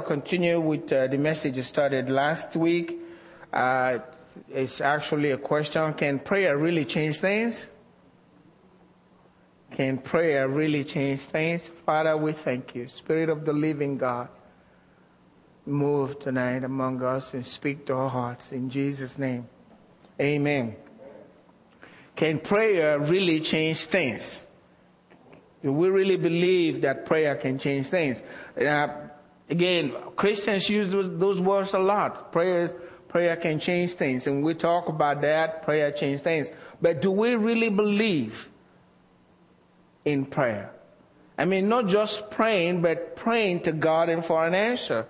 to continue with uh, the message I started last week. Uh, it's actually a question. Can prayer really change things? Can prayer really change things? Father, we thank you. Spirit of the living God, move tonight among us and speak to our hearts in Jesus' name. Amen. Can prayer really change things? Do we really believe that prayer can change things? Uh, again, Christians use those, words a lot. Prayer, prayer can change things. And we talk about that, prayer change things. But do we really believe in prayer. I mean, not just praying, but praying to God and for an answer.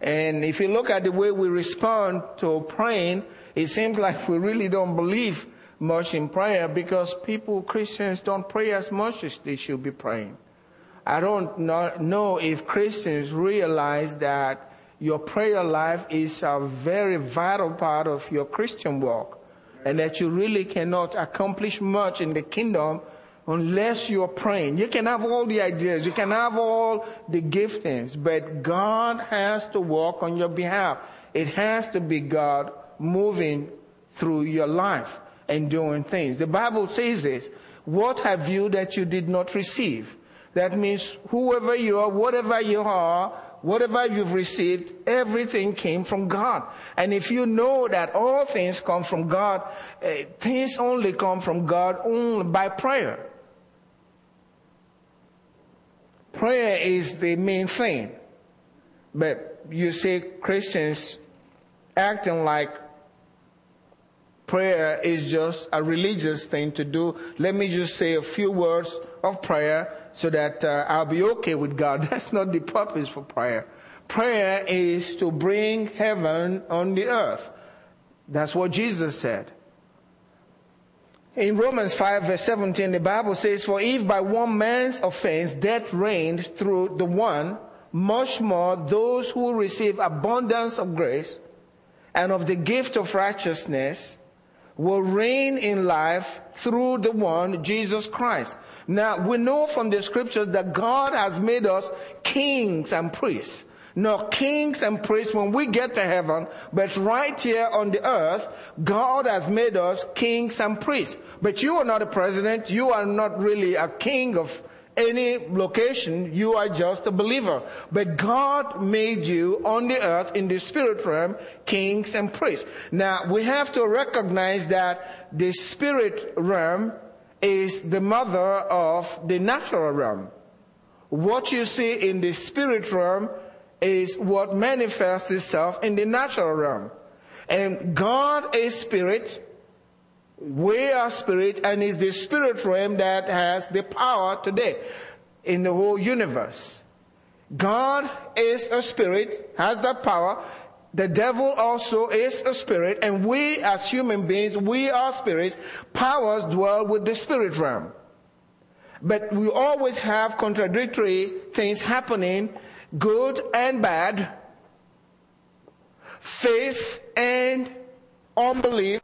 And if you look at the way we respond to praying, it seems like we really don't believe much in prayer because people, Christians, don't pray as much as they should be praying. I don't know if Christians realize that your prayer life is a very vital part of your Christian walk and that you really cannot accomplish much in the kingdom unless you're praying. You can have all the ideas, you can have all the giftings, but God has to work on your behalf. It has to be God moving through your life and doing things. The Bible says this, what have you that you did not receive? That means whoever you are, whatever you are, whatever you've received, everything came from God. And if you know that all things come from God, uh, things only come from God only by prayer. Prayer is the main thing. But you see Christians acting like prayer is just a religious thing to do. Let me just say a few words of prayer so that uh, I'll be okay with God. That's not the purpose for prayer. Prayer is to bring heaven on the earth. That's what Jesus said. In Romans 5 verse 17, the Bible says, For if by one man's offense death reigned through the one, much more those who receive abundance of grace and of the gift of righteousness will reign in life through the one, Jesus Christ. Now, we know from the scriptures that God has made us kings and priests not kings and priests when we get to heaven, but right here on the earth, God has made us kings and priests. But you are not a president. You are not really a king of any location. You are just a believer. But God made you on the earth in the spirit realm kings and priests. Now we have to recognize that the spirit realm is the mother of the natural realm. What you see in the spirit realm is what manifests itself in the natural realm. And God is spirit. We are spirit and it's the spirit realm that has the power today in the whole universe. God is a spirit, has that power. The devil also is a spirit and we as human beings, we are spirits. Powers dwell with the spirit realm. But we always have contradictory things happening good and bad, faith and unbelief,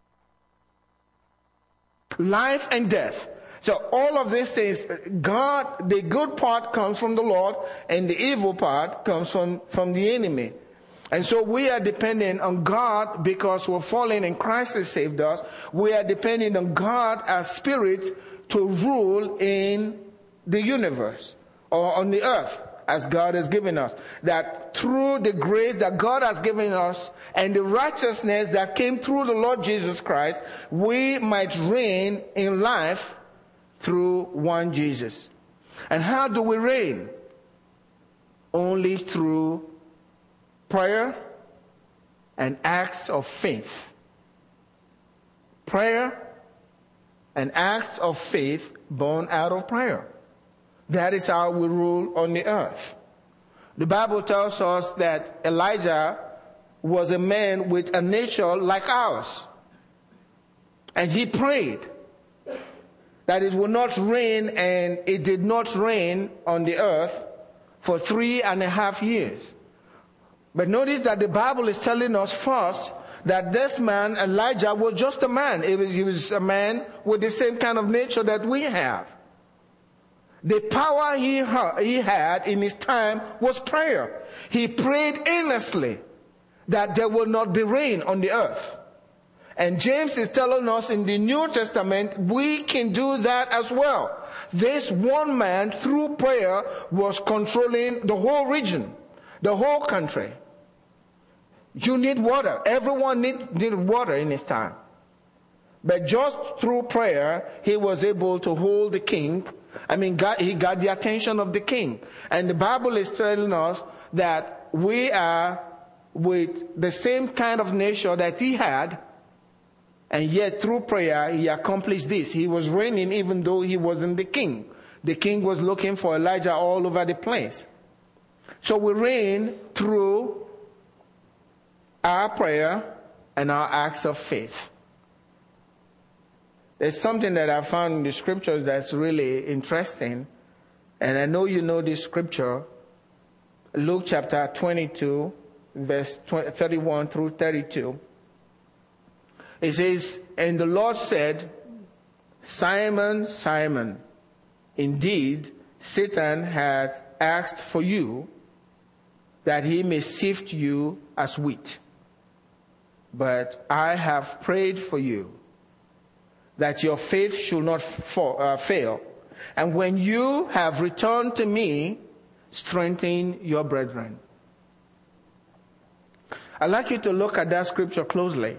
life and death. So all of these things, uh, God, the good part comes from the Lord and the evil part comes from, from the enemy. And so we are dependent on God because we're fallen and Christ has saved us. We are dependent on God as spirit to rule in the universe or on the earth as God has given us. That through the grace that God has given us and the righteousness that came through the Lord Jesus Christ, we might reign in life through one Jesus. And how do we reign? Only through prayer and acts of faith. Prayer and acts of faith born out of prayer. That is how we rule on the earth. The Bible tells us that Elijah was a man with a nature like ours. And he prayed that it would not rain and it did not rain on the earth for three and a half years. But notice that the Bible is telling us first that this man, Elijah, was just a man. He was, he was a man with the same kind of nature that we have. The power he, he had in his time was prayer. He prayed earnestly that there will not be rain on the earth. And James is telling us in the New Testament, we can do that as well. This one man, through prayer, was controlling the whole region, the whole country. You need water. Everyone need, needed water in his time. But just through prayer, he was able to hold the king. I mean, God, he got the attention of the king. And the Bible is telling us that we are with the same kind of nature that he had, and yet through prayer, he accomplished this. He was reigning even though he wasn't the king. The king was looking for Elijah all over the place. So we reign through our prayer and our acts of faith. There's something that I found in the scriptures that's really interesting. And I know you know this scripture. Luke chapter 22, verse 31 through 32. It says, And the Lord said, Simon, Simon, indeed, Satan has asked for you that he may sift you as wheat. But I have prayed for you that your faith should not uh, fail. And when you have returned to me, strengthen your brethren. I'd like you to look at that scripture closely.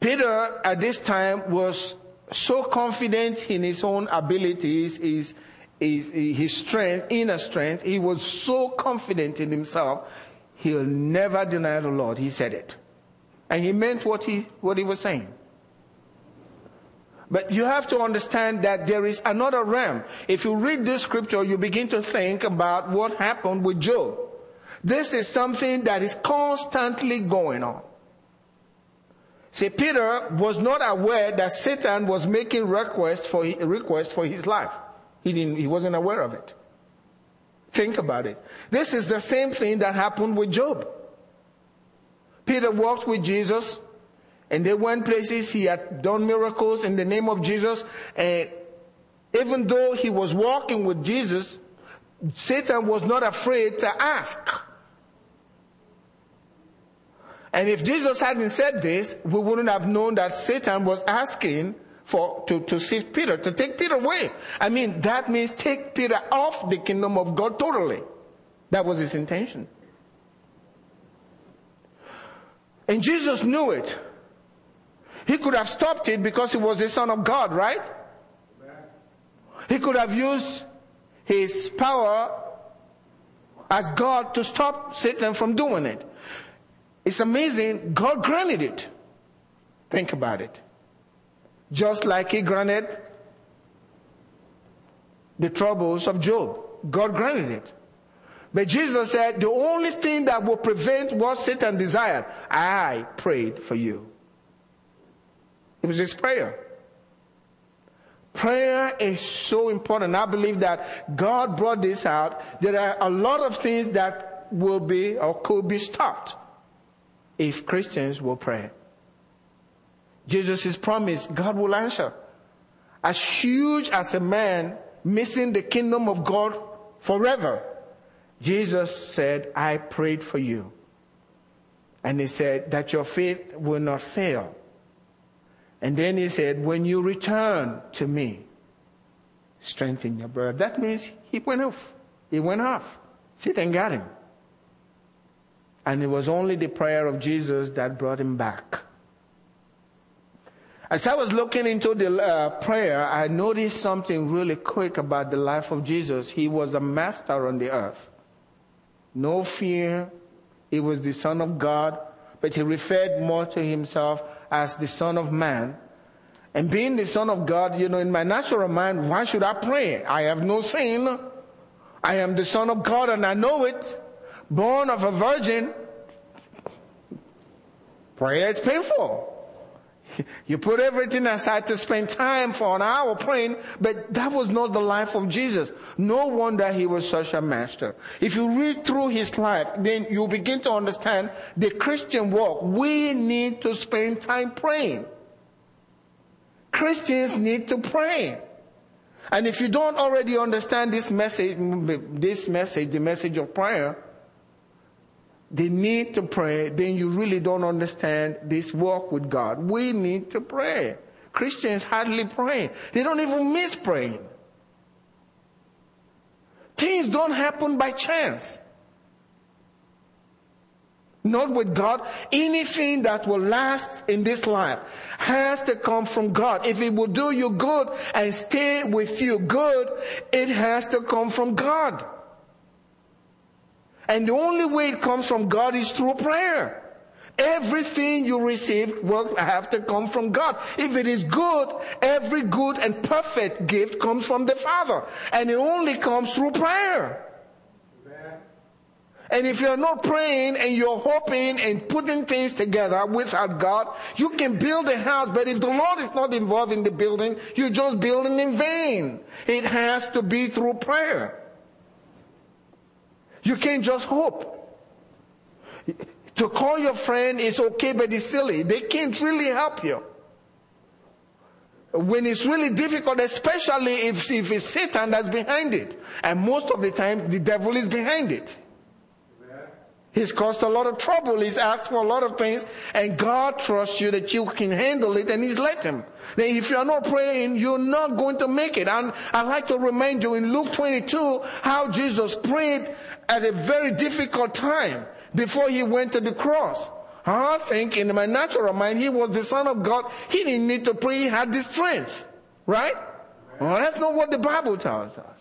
Peter at this time was so confident in his own abilities, his, his, his strength, inner strength. He was so confident in himself, he'll never deny the Lord. He said it. And he meant what he, what he was saying. But you have to understand that there is another realm. If you read this scripture, you begin to think about what happened with Job. This is something that is constantly going on. See, Peter was not aware that Satan was making requests for, request for his life. He didn't, he wasn't aware of it. Think about it. This is the same thing that happened with Job. Peter walked with Jesus and they went places. He had done miracles in the name of Jesus. And even though he was walking with Jesus, Satan was not afraid to ask. And if Jesus hadn't said this, we wouldn't have known that Satan was asking for, to, to sift Peter, to take Peter away. I mean, that means take Peter off the kingdom of God totally. That was his intention. And Jesus knew it. He could have stopped it because he was the son of God, right? He could have used his power as God to stop Satan from doing it. It's amazing. God granted it. Think about it. Just like he granted the troubles of Job. God granted it. But Jesus said, the only thing that will prevent what Satan desired, I prayed for you. It was his prayer. Prayer is so important. I believe that God brought this out. There are a lot of things that will be or could be stopped if Christians will pray. Jesus is promised God will answer. As huge as a man missing the kingdom of God forever, Jesus said, I prayed for you. And he said that your faith will not fail. And then he said, when you return to me, strengthen your brother. That means he went off. He went off. Satan got him. And it was only the prayer of Jesus that brought him back. As I was looking into the uh, prayer, I noticed something really quick about the life of Jesus. He was a master on the earth. No fear. He was the Son of God, but he referred more to himself as the Son of Man. And being the Son of God, you know, in my natural mind, why should I pray? I have no sin. I am the Son of God and I know it. Born of a virgin. Prayer is painful. You put everything aside to spend time for an hour praying, but that was not the life of Jesus. No wonder he was such a master. If you read through his life, then you begin to understand the Christian walk. We need to spend time praying. Christians need to pray. And if you don't already understand this message, this message, the message of prayer, they need to pray, then you really don't understand this walk with God. We need to pray. Christians hardly pray. They don't even miss praying. Things don't happen by chance. Not with God. Anything that will last in this life has to come from God. If it will do you good and stay with you good, it has to come from God. And the only way it comes from God is through prayer. Everything you receive will have to come from God. If it is good, every good and perfect gift comes from the Father. And it only comes through prayer. And if you're not praying and you're hoping and putting things together without God, you can build a house, but if the Lord is not involved in the building, you're just building in vain. It has to be through prayer. You can't just hope. To call your friend is okay, but it's silly. They can't really help you. When it's really difficult, especially if, if it's Satan that's behind it. And most of the time, the devil is behind it. He's caused a lot of trouble. He's asked for a lot of things and God trusts you that you can handle it and He's let him. Now, if you're not praying, you're not going to make it. And I'd like to remind you in Luke 22 how Jesus prayed at a very difficult time before He went to the cross. I think in my natural mind, He was the Son of God. He didn't need to pray. He had the strength. Right? Well, that's not what the Bible tells us.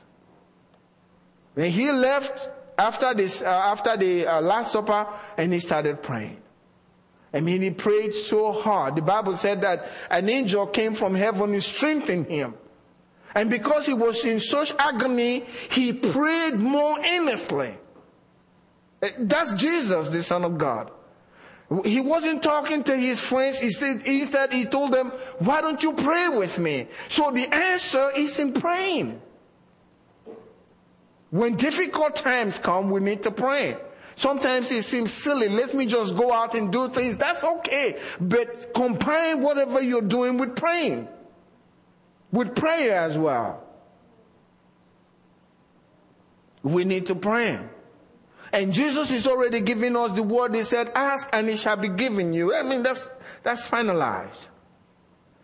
When He left after this, uh, after the uh, Last Supper, and he started praying. I mean, he prayed so hard. The Bible said that an angel came from heaven and strengthened him. And because he was in such agony, he prayed more earnestly. Uh, that's Jesus, the Son of God. He wasn't talking to his friends. He said, instead, he told them, why don't you pray with me? So the answer is in praying. When difficult times come, we need to pray. Sometimes it seems silly. Let me just go out and do things. That's okay. But combine whatever you're doing with praying. With prayer as well. We need to pray. And Jesus is already giving us the word. He said, ask and it shall be given you. I mean, that's, that's finalized.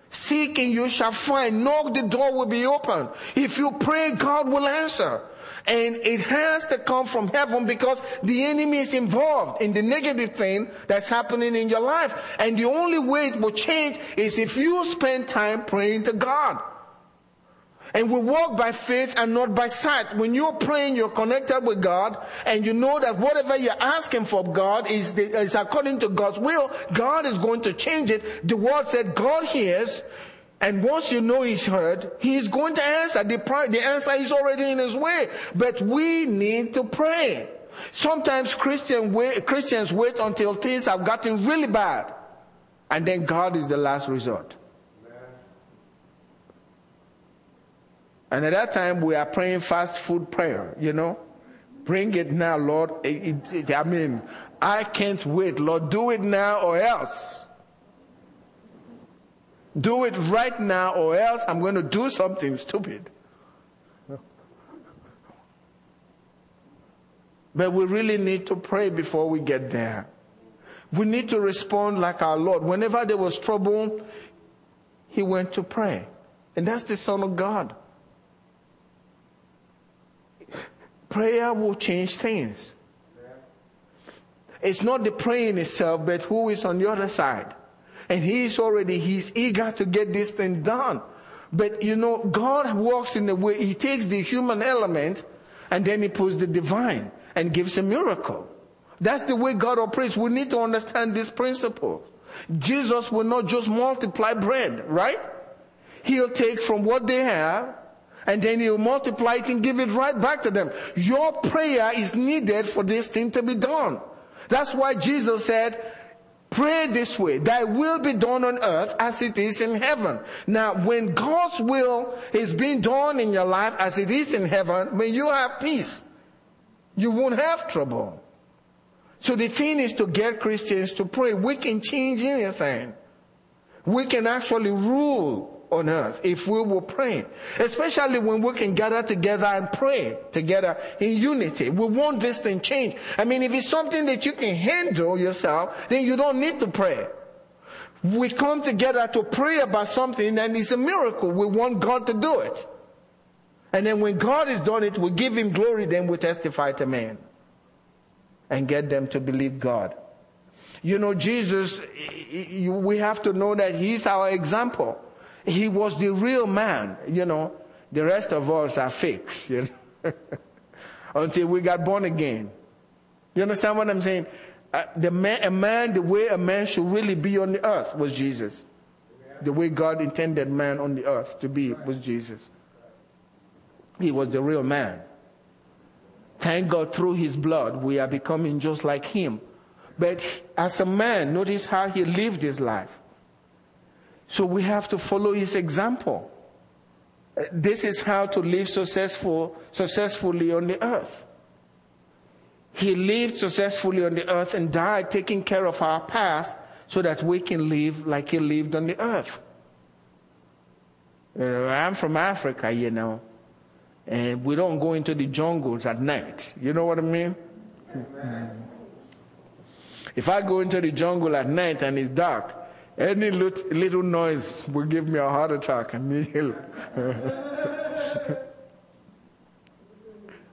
Seek and you shall find. Knock, the door will be open. If you pray, God will answer. And it has to come from heaven because the enemy is involved in the negative thing that's happening in your life. And the only way it will change is if you spend time praying to God. And we walk by faith and not by sight. When you're praying, you're connected with God, and you know that whatever you're asking for God is, the, is according to God's will. God is going to change it. The word said God hears, and once you know he's heard, he's going to answer. The, the answer is already in his way. But we need to pray. Sometimes Christian wait, Christians wait until things have gotten really bad. And then God is the last resort. And at that time, we are praying fast food prayer, you know. Bring it now, Lord. It, it, I mean, I can't wait. Lord, do it now or else. Do it right now or else I'm going to do something stupid. But we really need to pray before we get there. We need to respond like our Lord. Whenever there was trouble, he went to pray. And that's the Son of God. Prayer will change things. It's not the praying itself, but who is on the other side. And he's already, he's eager to get this thing done. But you know, God works in a way, he takes the human element and then he puts the divine and gives a miracle. That's the way God operates. We need to understand this principle. Jesus will not just multiply bread, right? He'll take from what they have and then he'll multiply it and give it right back to them. Your prayer is needed for this thing to be done. That's why Jesus said, Pray this way, thy will be done on earth as it is in heaven. Now, when God's will is being done in your life as it is in heaven, when you have peace, you won't have trouble. So the thing is to get Christians to pray. We can change anything. We can actually rule on earth if we will pray. Especially when we can gather together and pray together in unity. We want this thing changed. I mean, if it's something that you can handle yourself, then you don't need to pray. We come together to pray about something and it's a miracle. We want God to do it. And then when God has done it, we give him glory, then we testify to man and get them to believe God. You know, Jesus, we have to know that he's our example. He was the real man, you know. The rest of us are fakes, you know. Until we got born again. You understand what I'm saying? Uh, the man, a man, the way a man should really be on the earth was Jesus. The way God intended man on the earth to be was Jesus. He was the real man. Thank God through his blood we are becoming just like him. But as a man, notice how he lived his life. So we have to follow his example. Uh, this is how to live successful, successfully on the earth. He lived successfully on the earth and died taking care of our past so that we can live like he lived on the earth. Uh, I'm from Africa, you know, and we don't go into the jungles at night. You know what I mean? If I go into the jungle at night and it's dark, any little noise will give me a heart attack immediately.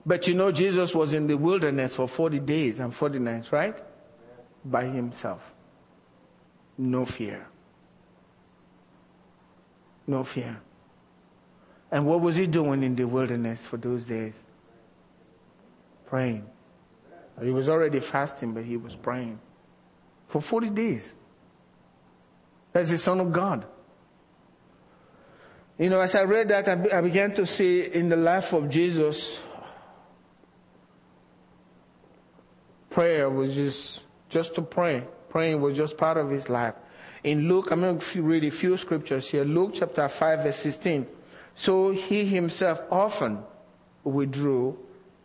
but you know, Jesus was in the wilderness for 40 days and 40 nights, right? By himself. No fear. No fear. And what was he doing in the wilderness for those days? Praying. He was already fasting, but he was praying for 40 days as the Son of God. You know, as I read that, I began to see in the life of Jesus, prayer was just, just to pray. Praying was just part of his life. In Luke, I'm going to read a few scriptures here. Luke chapter 5 verse 16. So he himself often withdrew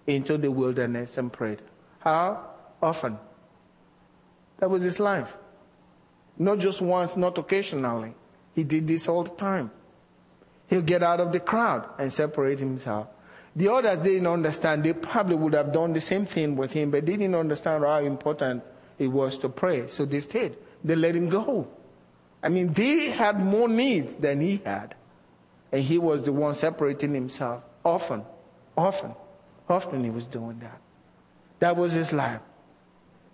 into the wilderness and prayed. How often? That was his life. Not just once, not occasionally. He did this all the time. He'll get out of the crowd and separate himself. The others didn't understand. They probably would have done the same thing with him, but they didn't understand how important it was to pray. So they stayed. They let him go. I mean, they had more needs than he had. And he was the one separating himself. Often, often, often he was doing that. That was his life.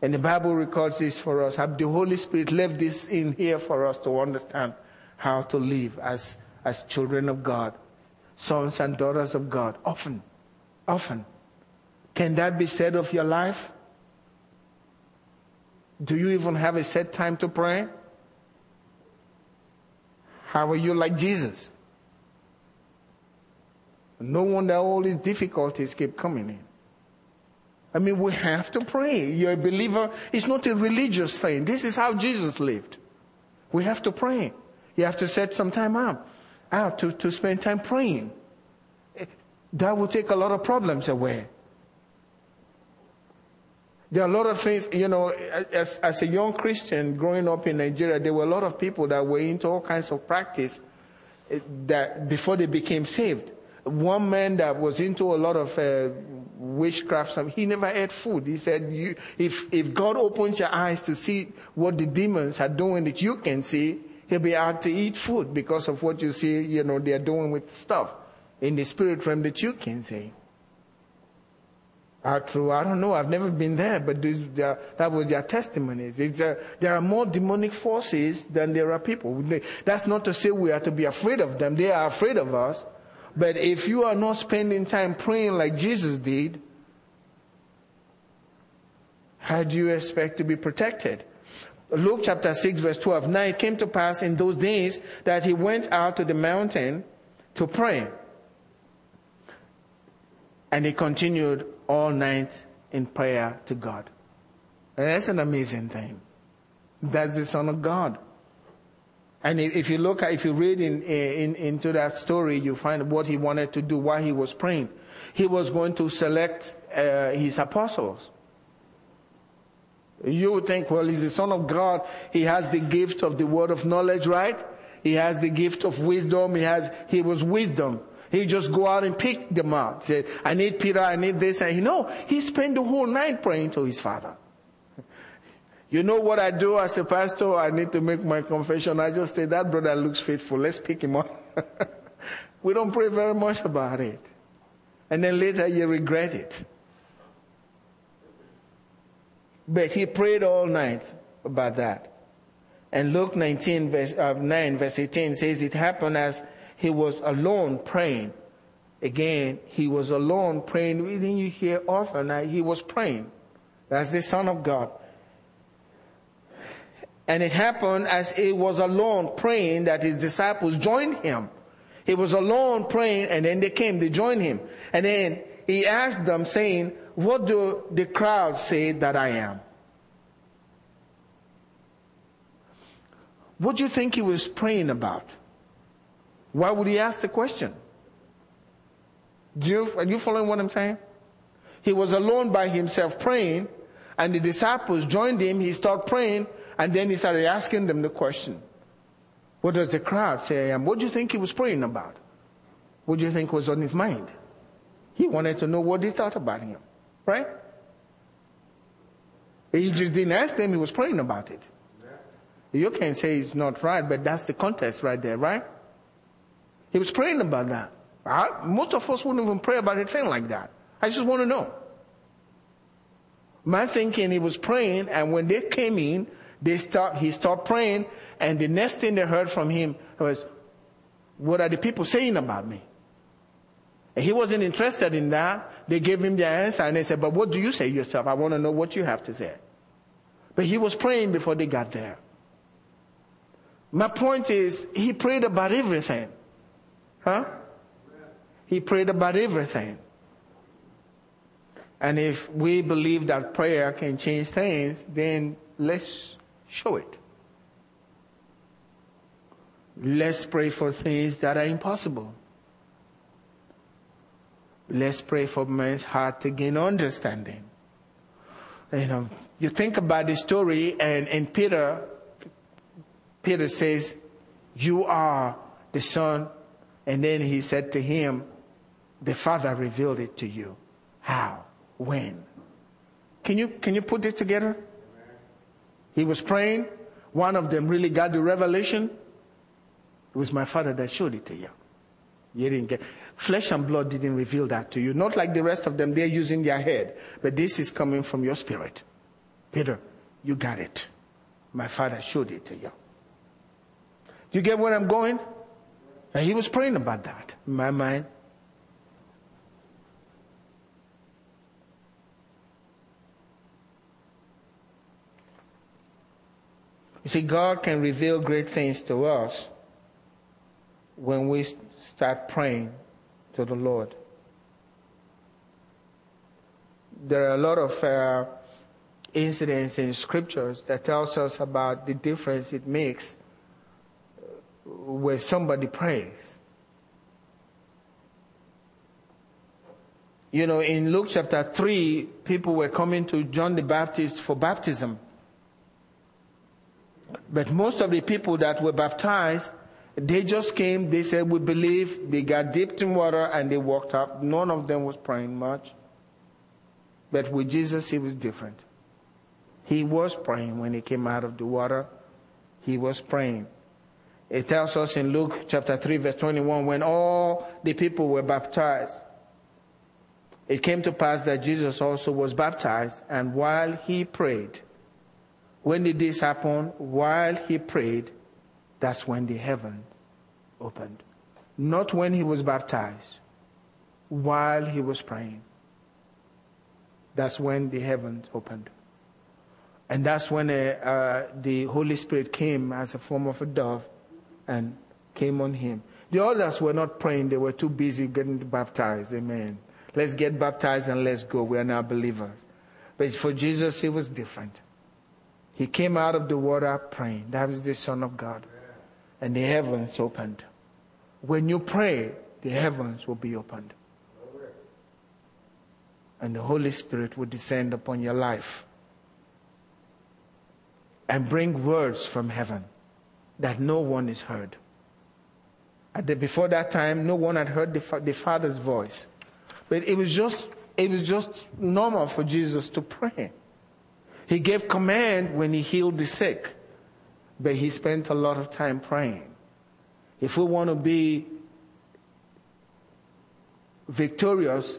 And the Bible records this for us. Have the Holy Spirit left this in here for us to understand how to live as, as children of God, sons and daughters of God. Often, often. Can that be said of your life? Do you even have a set time to pray? How are you like Jesus? No wonder all these difficulties keep coming in. I mean, we have to pray. You're a believer. It's not a religious thing. This is how Jesus lived. We have to pray. You have to set some time out, out to, to spend time praying. That will take a lot of problems away. There are a lot of things, you know, as, as a young Christian growing up in Nigeria, there were a lot of people that were into all kinds of practice eh, that before they became saved one man that was into a lot of uh, witchcraft, he never ate food. He said, you, if, if God opens your eyes to see what the demons are doing that you can see, he'll be out to eat food because of what you see, you know, they're doing with stuff in the spirit realm that you can see. Are true. I don't know. I've never been there, but this, that was their testimonies. Uh, there are more demonic forces than there are people. That's not to say we are to be afraid of them. They are afraid of us. But if you are not spending time praying like Jesus did, how do you expect to be protected? Luke chapter 6 verse 12. Now it came to pass in those days that he went out to the mountain to pray. And he continued all night in prayer to God. And that's an amazing thing. That's the Son of God. And if you look if you read in, in, into that story, you find what he wanted to do while he was praying. He was going to select uh, his apostles. You would think, well, he's the son of God. He has the gift of the word of knowledge, right? He has the gift of wisdom. He has, he was wisdom. He just go out and pick them out. Say, I need Peter, I need this. And you know, he spent the whole night praying to his father. You know what I do as a pastor? I need to make my confession. I just say, that brother looks faithful. Let's pick him up. we don't pray very much about it. And then later you regret it. But he prayed all night about that. And Luke 19 verse, uh, 9 verse 18 says it happened as he was alone praying. Again, he was alone praying. Didn't you hear often? He was praying. That's the Son of God. And it happened as he was alone praying that his disciples joined him. He was alone praying and then they came, they joined him. And then he asked them saying, what do the crowd say that I am? What do you think he was praying about? Why would he ask the question? Do you, are you following what I'm saying? He was alone by himself praying and the disciples joined him. He started praying and then he started asking them the question. What does the crowd say I am? What do you think he was praying about? What do you think was on his mind? He wanted to know what they thought about him. Right? He just didn't ask them, he was praying about it. You can say it's not right, but that's the context right there, right? He was praying about that. I, most of us wouldn't even pray about a thing like that. I just want to know. My thinking, he was praying, and when they came in, they start, he stopped praying, and the next thing they heard from him was, what are the people saying about me? And he wasn't interested in that. They gave him the answer and they said, but what do you say yourself? I want to know what you have to say. But he was praying before they got there. My point is, he prayed about everything. Huh? He prayed about everything. And if we believe that prayer can change things, then let's Show it. Let's pray for things that are impossible. Let's pray for man's heart to gain understanding. You know, you think about the story and, and Peter, Peter says, you are the son. And then he said to him, the father revealed it to you. How? When? Can you, can you put it together? He was praying. One of them really got the revelation. It was my father that showed it to you. You didn't get, flesh and blood didn't reveal that to you. Not like the rest of them, they're using their head. But this is coming from your spirit. Peter, you got it. My father showed it to you. You get where I'm going? And he was praying about that in my mind. You see, God can reveal great things to us when we start praying to the Lord. There are a lot of uh, incidents in scriptures that tells us about the difference it makes when somebody prays. You know, in Luke chapter 3, people were coming to John the Baptist for baptism. But most of the people that were baptized, they just came, they said, We believe, they got dipped in water and they walked up. None of them was praying much. But with Jesus, it was different. He was praying when he came out of the water. He was praying. It tells us in Luke chapter 3, verse 21, when all the people were baptized, it came to pass that Jesus also was baptized, and while he prayed, when did this happen? While he prayed, that's when the heaven opened. Not when he was baptized, while he was praying. That's when the heavens opened. And that's when uh, uh, the Holy Spirit came as a form of a dove and came on him. The others were not praying, they were too busy getting baptized. Amen. Let's get baptized and let's go. We are now believers. But for Jesus, it was different. He came out of the water praying. That was the Son of God. And the heavens opened. When you pray, the heavens will be opened. And the Holy Spirit will descend upon your life and bring words from heaven that no one has heard. The, before that time, no one had heard the, the Father's voice. But it was just, it was just normal for Jesus to pray. He gave command when he healed the sick, but he spent a lot of time praying. If we want to be victorious,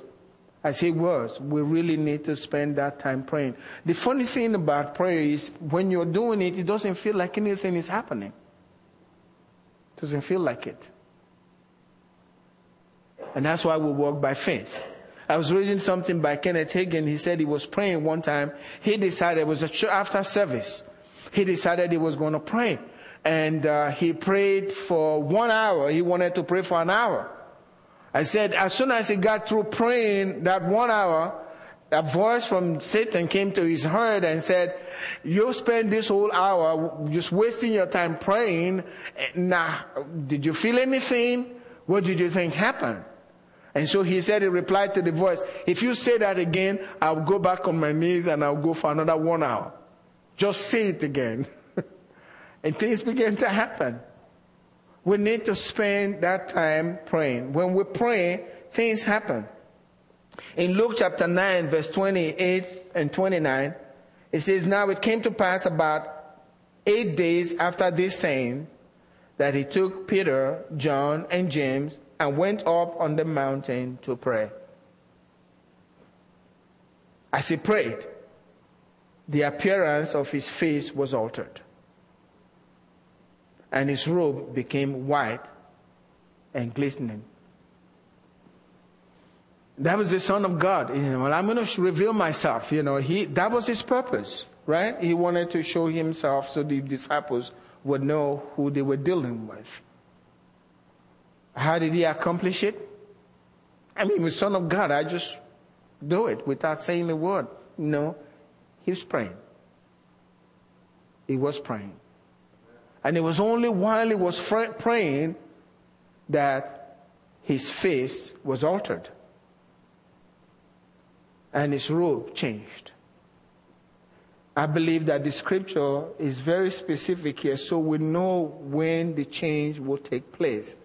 as he was, we really need to spend that time praying. The funny thing about prayer is when you're doing it, it doesn't feel like anything is happening. It doesn't feel like it. And that's why we walk by faith. I was reading something by Kenneth Hagin. He said he was praying one time. He decided it was a after service. He decided he was going to pray. And uh, he prayed for one hour. He wanted to pray for an hour. I said, as soon as he got through praying that one hour, a voice from Satan came to his heart and said, you spend this whole hour just wasting your time praying. Now, did you feel anything? What did you think happened? And so he said, he replied to the voice, if you say that again, I'll go back on my knees and I'll go for another one hour. Just say it again. and things began to happen. We need to spend that time praying. When we pray, things happen. In Luke chapter 9, verse 28 and 29, it says, Now it came to pass about eight days after this saying that he took Peter, John, and James and went up on the mountain to pray. As he prayed, the appearance of his face was altered and his robe became white and glistening. That was the Son of God. Know, I'm going to reveal myself. You know, he, that was his purpose, right? He wanted to show himself so the disciples would know who they were dealing with. How did he accomplish it? I mean, the Son of God, I just do it without saying a word. No, he was praying. He was praying. And it was only while he was praying that his face was altered and his robe changed. I believe that the scripture is very specific here so we know when the change will take place.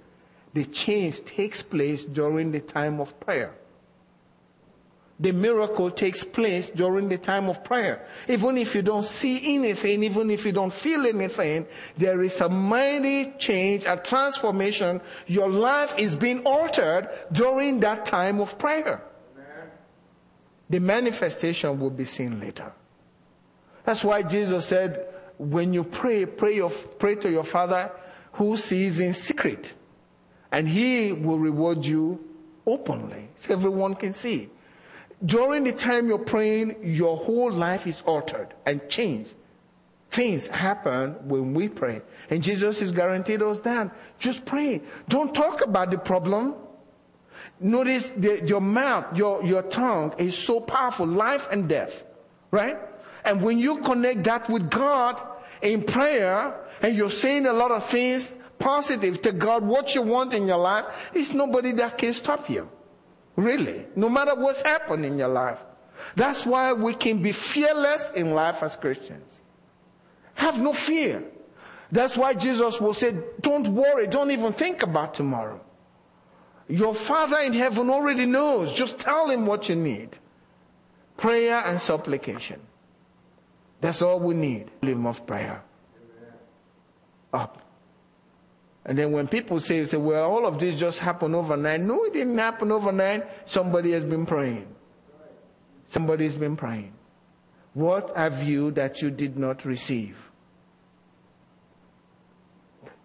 The change takes place during the time of prayer the miracle takes place during the time of prayer. Even if you don't see anything, even if you don't feel anything, there is a mighty change, a transformation. Your life is being altered during that time of prayer. The manifestation will be seen later. That's why Jesus said, when you pray, pray, your, pray to your Father who sees in secret. And He will reward you openly. So everyone can see. During the time you're praying, your whole life is altered and changed. Things happen when we pray. And Jesus is guaranteed us that. Just pray. Don't talk about the problem. Notice that your mouth, your, your tongue is so powerful, life and death. Right? And when you connect that with God in prayer, and you're saying a lot of things positive to God, what you want in your life, it's nobody that can stop you. Really. No matter what's happened in your life. That's why we can be fearless in life as Christians. Have no fear. That's why Jesus will say, don't worry, don't even think about tomorrow. Your Father in heaven already knows. Just tell him what you need. Prayer and supplication. That's all we need. Live of prayer. Up. And then when people say, say, well, all of this just happened overnight. No, it didn't happen overnight. Somebody has been praying. Somebody's been praying. What have you that you did not receive?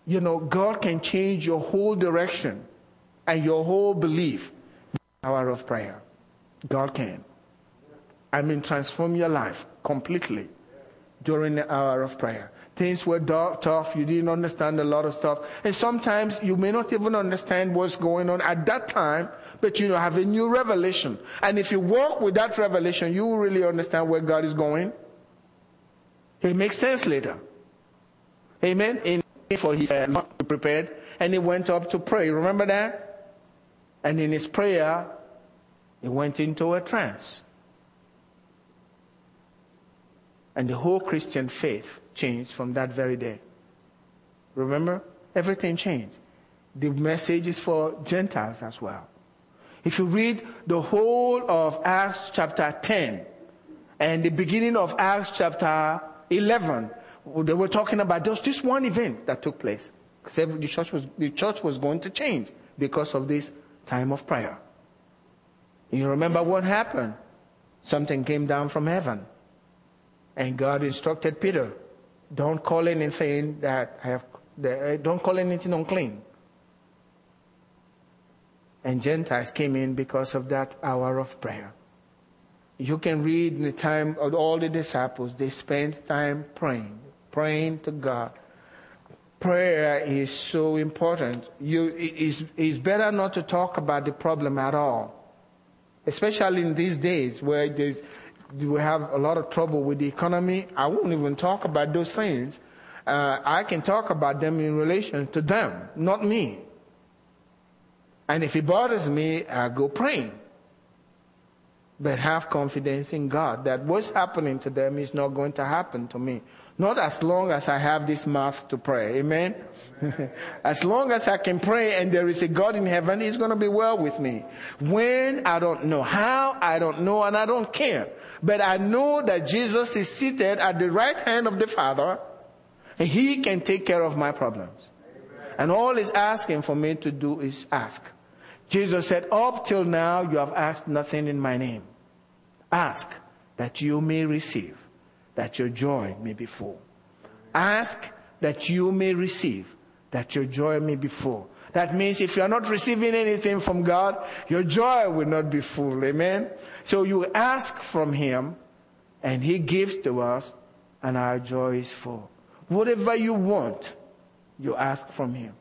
You know, God can change your whole direction and your whole belief. Power of prayer. God can. I mean, transform your life completely during the hour of prayer. Things were tough. You didn't understand a lot of stuff. And sometimes you may not even understand what's going on at that time, but you have a new revelation. And if you walk with that revelation, you will really understand where God is going. It makes sense later. Amen. In for he said, prepared, and he went up to pray. Remember that? And in his prayer, he went into a trance. And the whole Christian faith changed from that very day. Remember? Everything changed. The message is for Gentiles as well. If you read the whole of Acts chapter 10 and the beginning of Acts chapter 11, they were talking about just this one event that took place. The church was, the church was going to change because of this time of prayer. You remember what happened? Something came down from heaven. And God instructed Peter, don't call anything that I have, uh, don't call anything unclean. And Gentiles came in because of that hour of prayer. You can read in the time of all the disciples, they spent time praying, praying to God. Prayer is so important. You, it is, it's better not to talk about the problem at all. Especially in these days where there's, we have a lot of trouble with the economy. I won't even talk about those things. Uh, I can talk about them in relation to them, not me. And if it bothers me, I go praying. But have confidence in God that what's happening to them is not going to happen to me. Not as long as I have this mouth to pray. Amen? as long as I can pray and there is a God in heaven, He's going to be well with me. When I don't know how, I don't know, and I don't care. But I know that Jesus is seated at the right hand of the Father and He can take care of my problems. And all He's asking for me to do is ask. Jesus said, Up till now you have asked nothing in my name. Ask that you may receive, that your joy may be full. Ask that you may receive, that your joy may be full. That means if you are not receiving anything from God, your joy will not be full. Amen. So you ask from Him and He gives to us and our joy is full. Whatever you want, you ask from Him.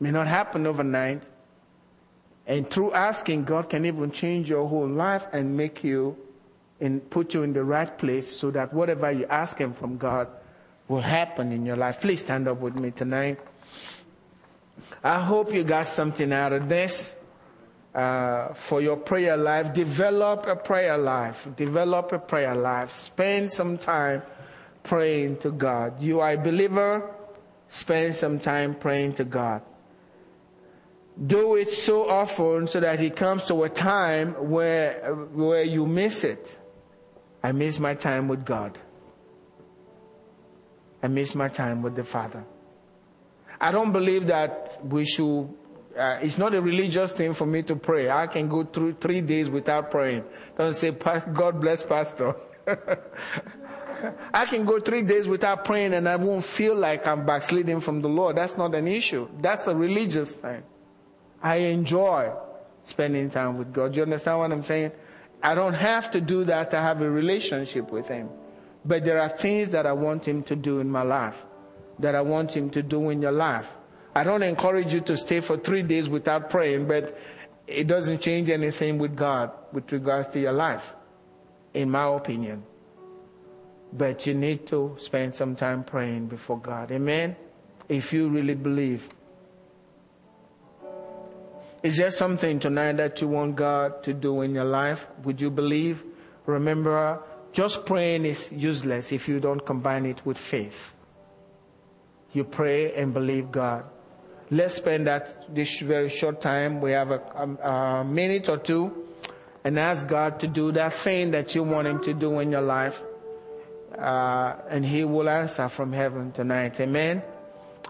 May not happen overnight. And through asking, God can even change your whole life and make you and put you in the right place so that whatever you ask Him from God will happen in your life. Please stand up with me tonight. I hope you got something out of this. Uh, for your prayer life, develop a prayer life. Develop a prayer life. Spend some time praying to God. You are a believer, spend some time praying to God. Do it so often so that it comes to a time where, where you miss it. I miss my time with God. I miss my time with the Father. I don't believe that we should, uh, it's not a religious thing for me to pray. I can go through three days without praying. Don't say, God bless Pastor. I can go three days without praying and I won't feel like I'm backsliding from the Lord. That's not an issue. That's a religious thing. I enjoy spending time with God. Do you understand what I'm saying? I don't have to do that to have a relationship with Him. But there are things that I want Him to do in my life, that I want Him to do in your life. I don't encourage you to stay for three days without praying, but it doesn't change anything with God with regards to your life, in my opinion. But you need to spend some time praying before God. Amen? If you really believe is there something tonight that you want God to do in your life? Would you believe? Remember, just praying is useless if you don't combine it with faith. You pray and believe God. Let's spend that this very short time. We have a, a, a minute or two and ask God to do that thing that you want Him to do in your life. Uh, and He will answer from heaven tonight. Amen.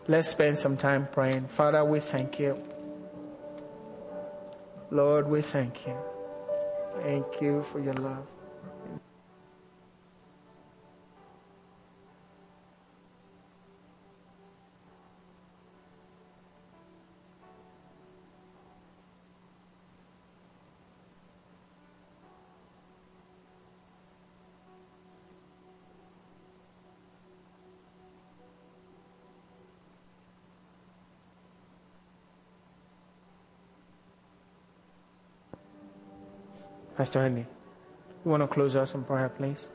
Let's spend some time praying. Father, we thank you. Lord, we thank you. Thank you for your love. Pastor Henry, you want to close us in prayer, please?